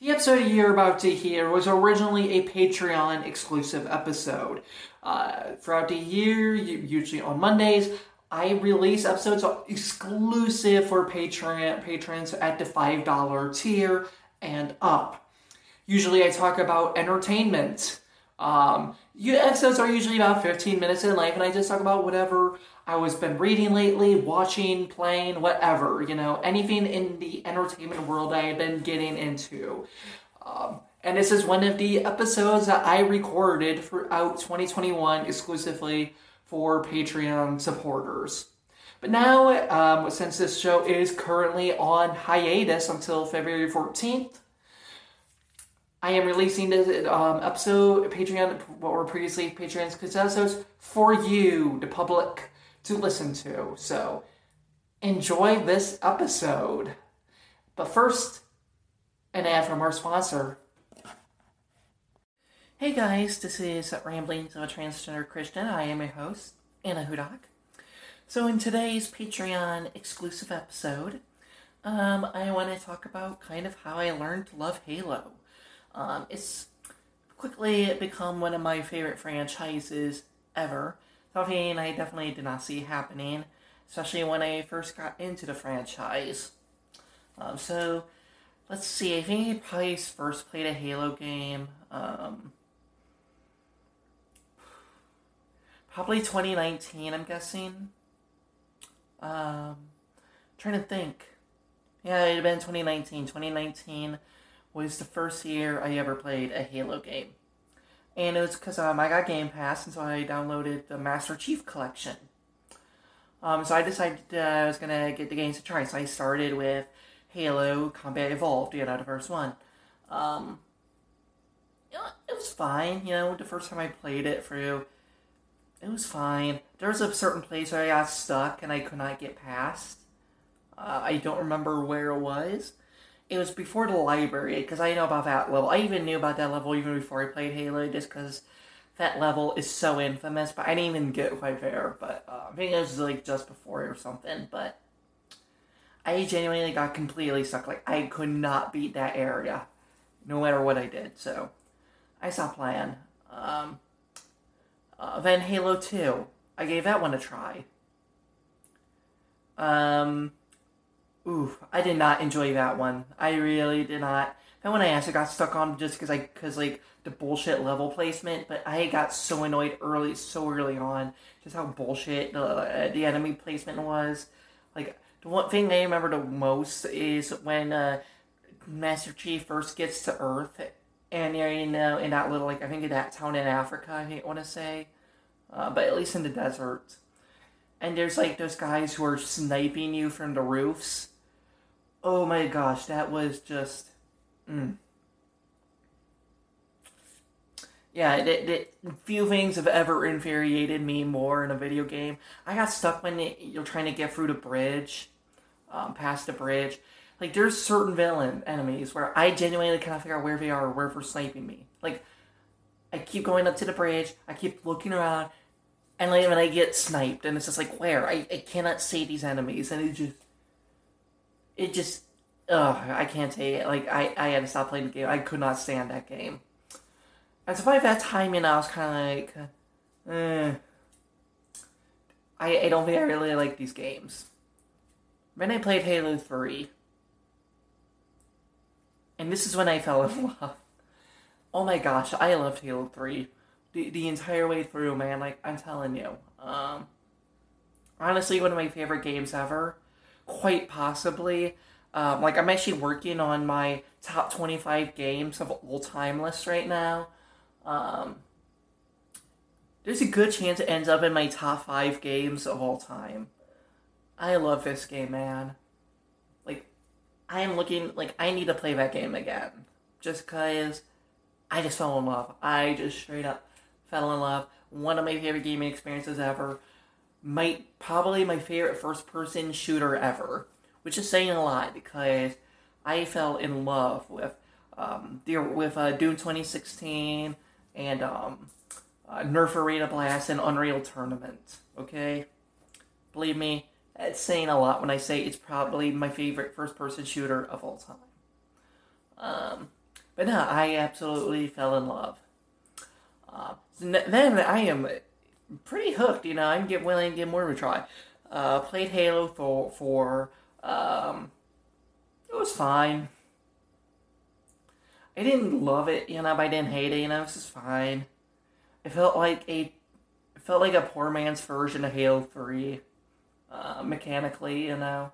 The episode you're about to hear was originally a Patreon exclusive episode. Uh, throughout the year, usually on Mondays, I release episodes exclusive for Patreon patrons at the $5 tier and up. Usually I talk about entertainment. Um, you, episodes are usually about 15 minutes in length, and I just talk about whatever I was been reading lately, watching, playing, whatever, you know, anything in the entertainment world I have been getting into. Um, and this is one of the episodes that I recorded throughout 2021 exclusively for Patreon supporters. But now, um, since this show is currently on hiatus until February 14th, I am releasing this um, episode, Patreon, what were previously Patreon's episodes, for you, the public to listen to. So enjoy this episode. But first, an ad from our sponsor. Hey guys, this is Ramblings of a Transgender Christian. I am your host, Anna Hudak. So in today's Patreon exclusive episode, um, I want to talk about kind of how I learned to love Halo. Um, it's quickly become one of my favorite franchises ever. Something I definitely did not see happening, especially when I first got into the franchise. Um, so, let's see, I think I probably first played a Halo game, um, probably 2019, I'm guessing. Um, trying to think. Yeah, it had been 2019. 2019 was the first year I ever played a Halo game and it was because um, I got Game Pass, and so I downloaded the Master Chief Collection. Um, so I decided uh, I was gonna get the games to try. So I started with Halo Combat Evolved, you know, the first one. Um, you know, it was fine. You know, the first time I played it through, it was fine. There was a certain place where I got stuck and I could not get past. Uh, I don't remember where it was it was before the library because I know about that level. I even knew about that level even before I played Halo, just because that level is so infamous. But I didn't even get quite there. But uh, I think it was like just before or something. But I genuinely got completely stuck. Like I could not beat that area, no matter what I did. So I stopped playing. Um, uh, then Halo Two, I gave that one a try. Um, Ooh, I did not enjoy that one. I really did not. That one I actually got stuck on just because I, because like the bullshit level placement. But I got so annoyed early, so early on, just how bullshit the uh, the enemy placement was. Like the one thing I remember the most is when uh, Master Chief first gets to Earth, and you know, in that little like I think in that town in Africa. I want to say, uh, but at least in the desert. And there's like those guys who are sniping you from the roofs oh my gosh, that was just. Mm. Yeah, it, it, few things have ever infuriated me more in a video game. I got stuck when it, you're trying to get through the bridge, um, past the bridge. Like, there's certain villain enemies where I genuinely cannot figure out where they are or where they're sniping me. Like, I keep going up to the bridge, I keep looking around, and like when I get sniped, and it's just like, where? I, I cannot see these enemies, and it just it just, ugh, I can't take it. Like, I, I had to stop playing the game. I could not stand that game. And so by that time, you know, I was kind of like, eh. I, I don't think I really like these games. Then I played Halo 3. And this is when I fell in love. Oh my gosh, I loved Halo 3. The, the entire way through, man. Like, I'm telling you. Um, honestly, one of my favorite games ever quite possibly. Um, like I'm actually working on my top 25 games of all time list right now. Um, there's a good chance it ends up in my top five games of all time. I love this game, man. Like, I am looking like I need to play that game again, just cause I just fell in love. I just straight up fell in love. One of my favorite gaming experiences ever might probably my favorite first person shooter ever, which is saying a lot because I fell in love with um, the, with uh, Doom 2016 and um, uh, Nerf Arena Blast and Unreal Tournament. Okay, believe me, it's saying a lot when I say it's probably my favorite first person shooter of all time. Um, but no, I absolutely fell in love. Uh, then I am pretty hooked. You know, I'm get willing to give more of a try. Uh, played Halo 4 for um, it was fine. I didn't love it, you know, but I didn't hate it. You know, it was just fine. It felt like a it felt like a poor man's version of Halo Three, uh, mechanically. You know.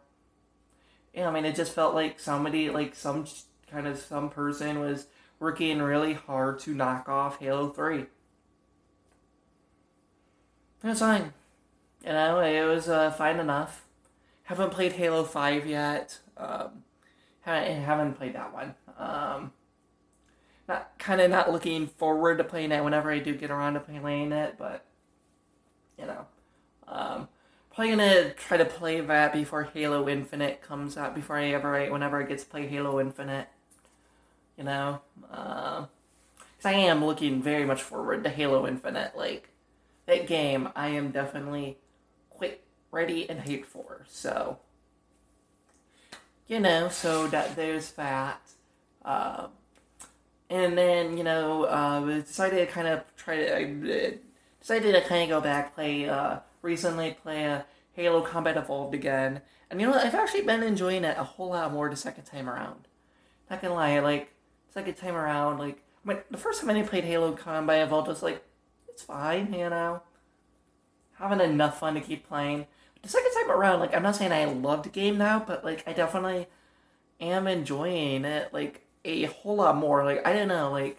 Yeah, I mean, it just felt like somebody, like some kind of some person was working really hard to knock off Halo 3. It was fine. You know, it was uh, fine enough. Haven't played Halo 5 yet. Um, haven't, played that one. Um, not kind of not looking forward to playing it whenever I do get around to playing it, but you know, um, probably gonna try to play that before Halo Infinite comes out. Before I ever, whenever I get to play Halo Infinite, you know, because uh, I am looking very much forward to Halo Infinite. Like that game, I am definitely quite ready and hyped for. So, you know, so that there's that. Uh, and then you know, uh, decided to kind of try to uh, decided to kind of go back play. Uh, recently play a Halo Combat Evolved again, and you know I've actually been enjoying it a whole lot more the second time around. Not gonna lie, like second time around, like when the first time I played Halo Combat Evolved was like it's fine, you know, having enough fun to keep playing. The second time around, like I'm not saying I loved the game now, but like I definitely am enjoying it like a whole lot more. Like I don't know, like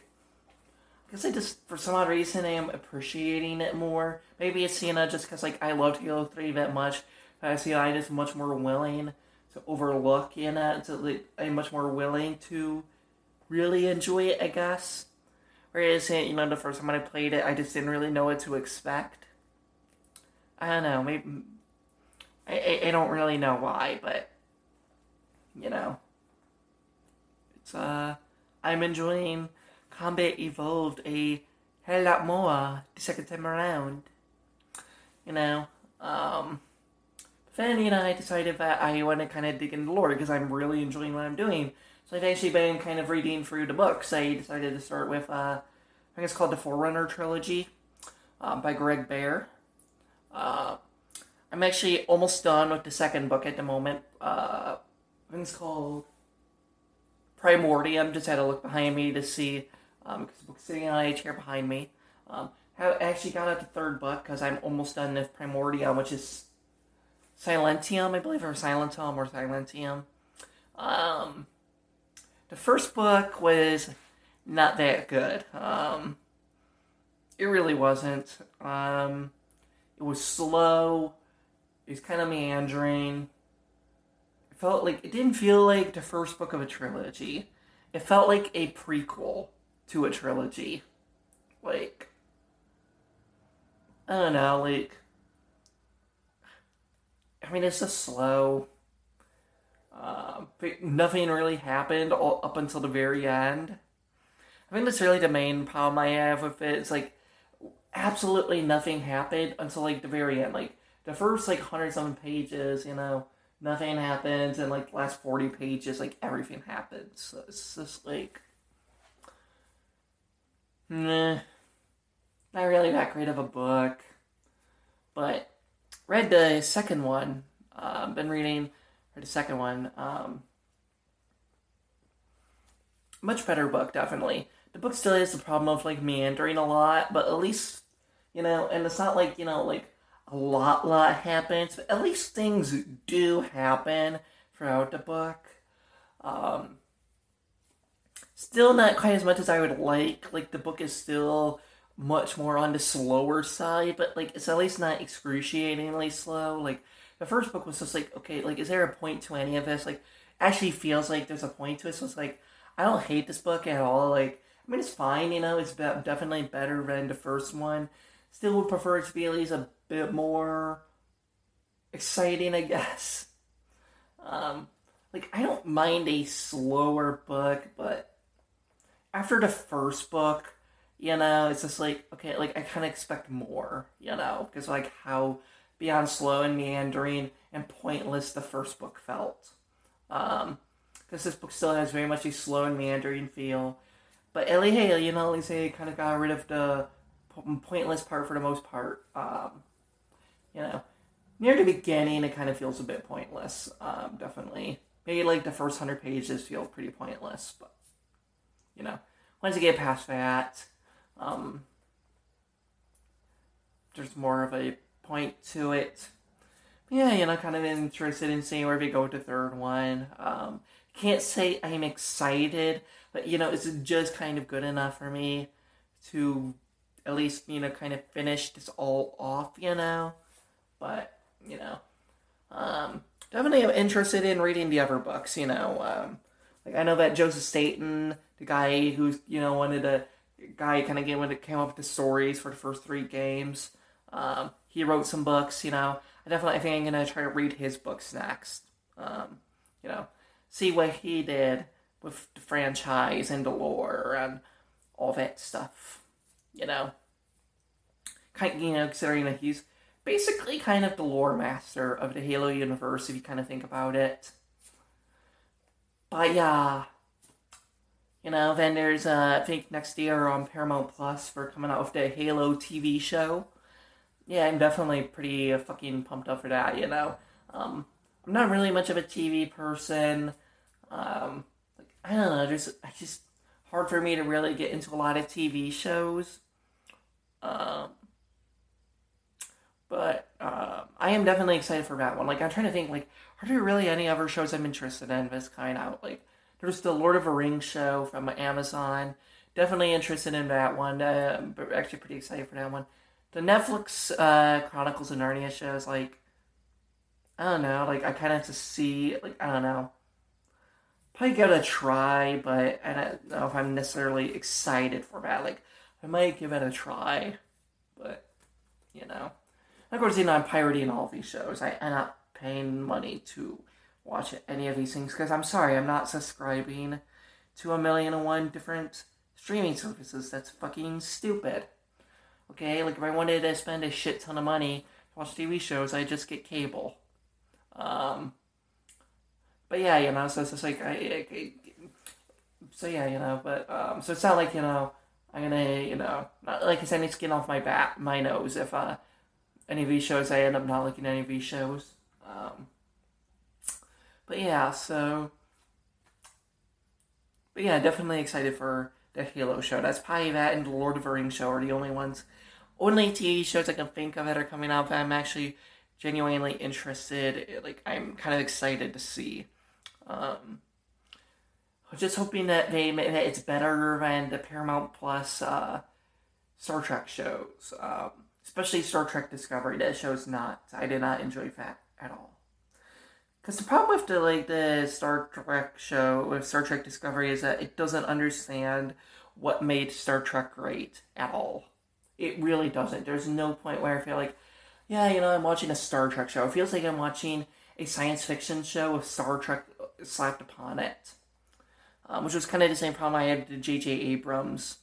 I guess I just for some odd reason I am appreciating it more. Maybe it's you know just because like I loved Halo Three that much. I see I'm just much more willing to overlook you know so like, I'm much more willing to really enjoy it. I guess. Whereas you know the first time I played it, I just didn't really know what to expect. I don't know. Maybe I, I, I don't really know why, but you know, it's uh, I'm enjoying Combat Evolved a hell lot more the second time around. You know, um, Fanny and I decided that I want to kind of dig into lore because I'm really enjoying what I'm doing. So I've actually been kind of reading through the books. I decided to start with uh, I think it's called the Forerunner trilogy uh, by Greg Bear. Uh, I'm actually almost done with the second book at the moment. Uh, I think it's called Primordium. Just had to look behind me to see um, because the book's sitting on a chair behind me. Um, I actually got out the third book because I'm almost done with Primordium, which is Silentium, I believe, or Silentum or Silentium. Um, the first book was not that good. Um, it really wasn't. Um, it was slow. It was kind of meandering. It felt like it didn't feel like the first book of a trilogy. It felt like a prequel to a trilogy. Like, I don't know, like, I mean, it's just slow. Uh, nothing really happened all, up until the very end. I think that's really the main problem I have with it. It's like absolutely nothing happened until like the very end. Like the first like hundred something pages, you know, nothing happens, and like the last forty pages, like everything happens. So it's just like Nah, not really that great of a book. But read the second one. Uh, been reading read the second one. Um, much better book, definitely. The book still has the problem of like meandering a lot, but at least you know, and it's not like you know like a lot, lot happens. But at least things do happen throughout the book. Um, Still not quite as much as I would like. Like the book is still much more on the slower side, but like it's at least not excruciatingly slow. Like the first book was just like, okay, like is there a point to any of this? Like actually feels like there's a point to it. So it's like I don't hate this book at all. Like I mean, it's fine. You know, it's be- definitely better than the first one. Still would prefer it to be at least a bit more exciting, I guess. Um, like I don't mind a slower book, but after the first book, you know, it's just like okay, like I kind of expect more, you know, because like how beyond slow and meandering and pointless the first book felt. Um, because this book still has very much a slow and meandering feel. but Ellie Haley, you know, like say, kind of got rid of the pointless part for the most part. Um, you know, near the beginning, it kind of feels a bit pointless. Um, definitely, maybe like the first hundred pages feel pretty pointless, but you know, once you get past that, um, there's more of a point to it. Yeah, you know, kind of interested in seeing where we go with the third one. Um, can't say I'm excited, but you know, it's just kind of good enough for me to at least, you know, kind of finish this all off, you know. But, you know, um, definitely am interested in reading the other books, you know. Um, like, I know that Joseph Staten, the guy who's, you know, wanted to, guy kind of came up with the stories for the first three games, um, he wrote some books, you know. I definitely I think I'm to try to read his books next. Um, you know, see what he did with the franchise and the lore and all that stuff. You know, kind you know considering that he's basically kind of the lore master of the Halo universe if you kind of think about it. But yeah, you know, then there's uh, I think next year on Paramount Plus for coming out with the Halo TV show. Yeah, I'm definitely pretty fucking pumped up for that. You know, um, I'm not really much of a TV person. Um, like I don't know, there's I just hard for me to really get into a lot of TV shows. Um, but uh, I am definitely excited for that one. Like I'm trying to think, like, are there really any other shows I'm interested in this kind out? Like, there's the Lord of the Rings show from Amazon. Definitely interested in that one. Uh, actually pretty excited for that one. The Netflix uh, Chronicles of Narnia shows, like, I don't know. Like I kind of have to see. Like I don't know. Probably give it a try, but I don't know if I'm necessarily excited for that. Like I might give it a try, but you know. Of course, you know I'm pirating all these shows. I, I'm not paying money to watch any of these things because I'm sorry, I'm not subscribing to a million and one different streaming services. That's fucking stupid. Okay, like if I wanted to spend a shit ton of money to watch TV shows, I just get cable. Um, but yeah, you know, so it's just like I, I, I so yeah, you know, but um, so it's not like you know I'm gonna you know not like it's any skin off my bat my nose if uh any of these shows I end up not liking any of these shows. Um, but yeah, so but yeah, definitely excited for the Halo show. That's probably that and the Lord of the Rings show are the only ones, only TV shows I can think of that are coming out that I'm actually genuinely interested. Like I'm kind of excited to see. Um, I'm just hoping that they that it's better than the Paramount Plus uh, Star Trek shows, um, especially Star Trek Discovery. That show's not. I did not enjoy that at all. Because the problem with the like the Star Trek show with Star Trek Discovery is that it doesn't understand what made Star Trek great at all. It really doesn't. There's no point where I feel like yeah, you know, I'm watching a Star Trek show. It feels like I'm watching a science fiction show with Star Trek slapped upon it. Um, which was kind of the same problem I had with J.J. Abrams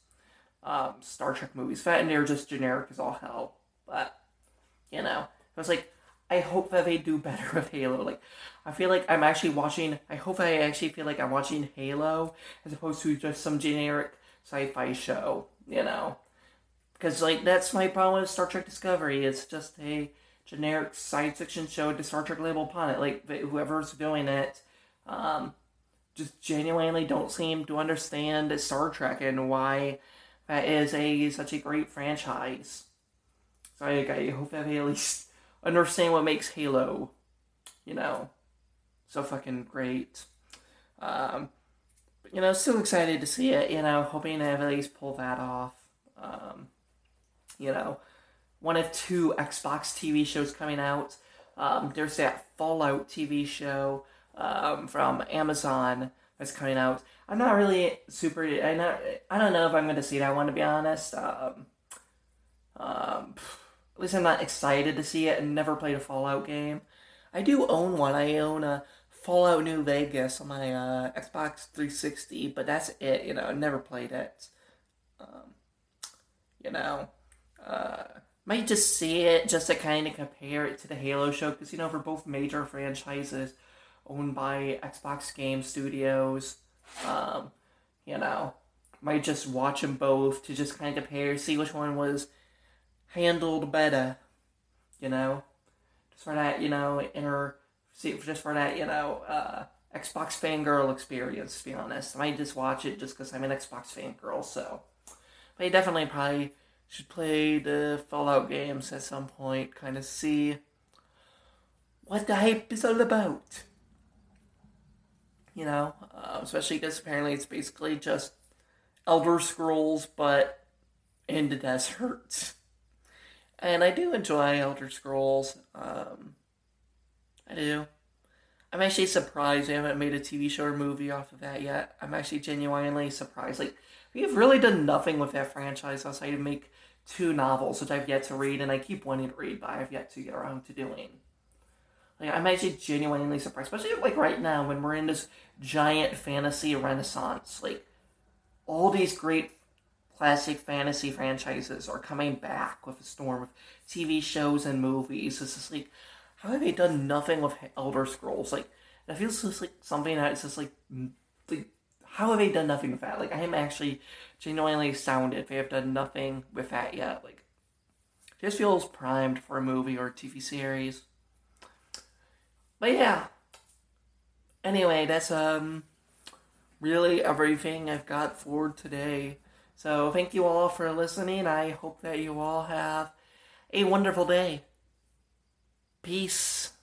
um, Star Trek movies. and they're just generic as all hell. But, you know, I was like, I hope that they do better with Halo. Like, I feel like I'm actually watching, I hope I actually feel like I'm watching Halo as opposed to just some generic sci fi show, you know? Because, like, that's my problem with Star Trek Discovery. It's just a generic science fiction show with the Star Trek label upon it. Like, whoever's doing it, um, just genuinely don't seem to understand Star Trek and why that is a such a great franchise. So I, hope that they at least understand what makes Halo, you know, so fucking great. Um, you know, still excited to see it. You know, hoping to at least pull that off. Um, you know, one of two Xbox TV shows coming out. Um, there's that Fallout TV show um, from Amazon that's coming out. I'm not really super. I not. I don't know if I'm going to see that one to be honest. Um, um, at least I'm not excited to see it. And never played a Fallout game. I do own one. I own a Fallout New Vegas on my uh, Xbox 360, but that's it. You know, I never played it. Um, you know, uh, might just see it just to kind of compare it to the Halo show because you know for both major franchises owned by Xbox Game Studios, um, you know, might just watch them both to just kind of compare, see which one was handled better. You know, just for that, you know, inner, see, just for that, you know, uh, Xbox fangirl experience. To be honest, I might just watch it just because I'm an Xbox fangirl. So, but I definitely probably should play the Fallout games at some point, kind of see what the hype is all about. You know, uh, especially because apparently it's basically just Elder Scrolls, but in the desert. And I do enjoy Elder Scrolls. Um, I do. I'm actually surprised they haven't made a TV show or movie off of that yet. I'm actually genuinely surprised. Like, we've really done nothing with that franchise outside of make two novels, which I've yet to read, and I keep wanting to read, but I've yet to get around to doing. Like, I'm actually genuinely surprised, especially like right now when we're in this giant fantasy renaissance. Like, all these great classic fantasy franchises are coming back with a storm of TV shows and movies. It's just like, how have they done nothing with Elder Scrolls? Like, it feels just like something that's just like, like, how have they done nothing with that? Like, I am actually genuinely astounded they have done nothing with that yet. Like, just feels primed for a movie or a TV series. But yeah. Anyway, that's um really everything I've got for today. So thank you all for listening. I hope that you all have a wonderful day. Peace.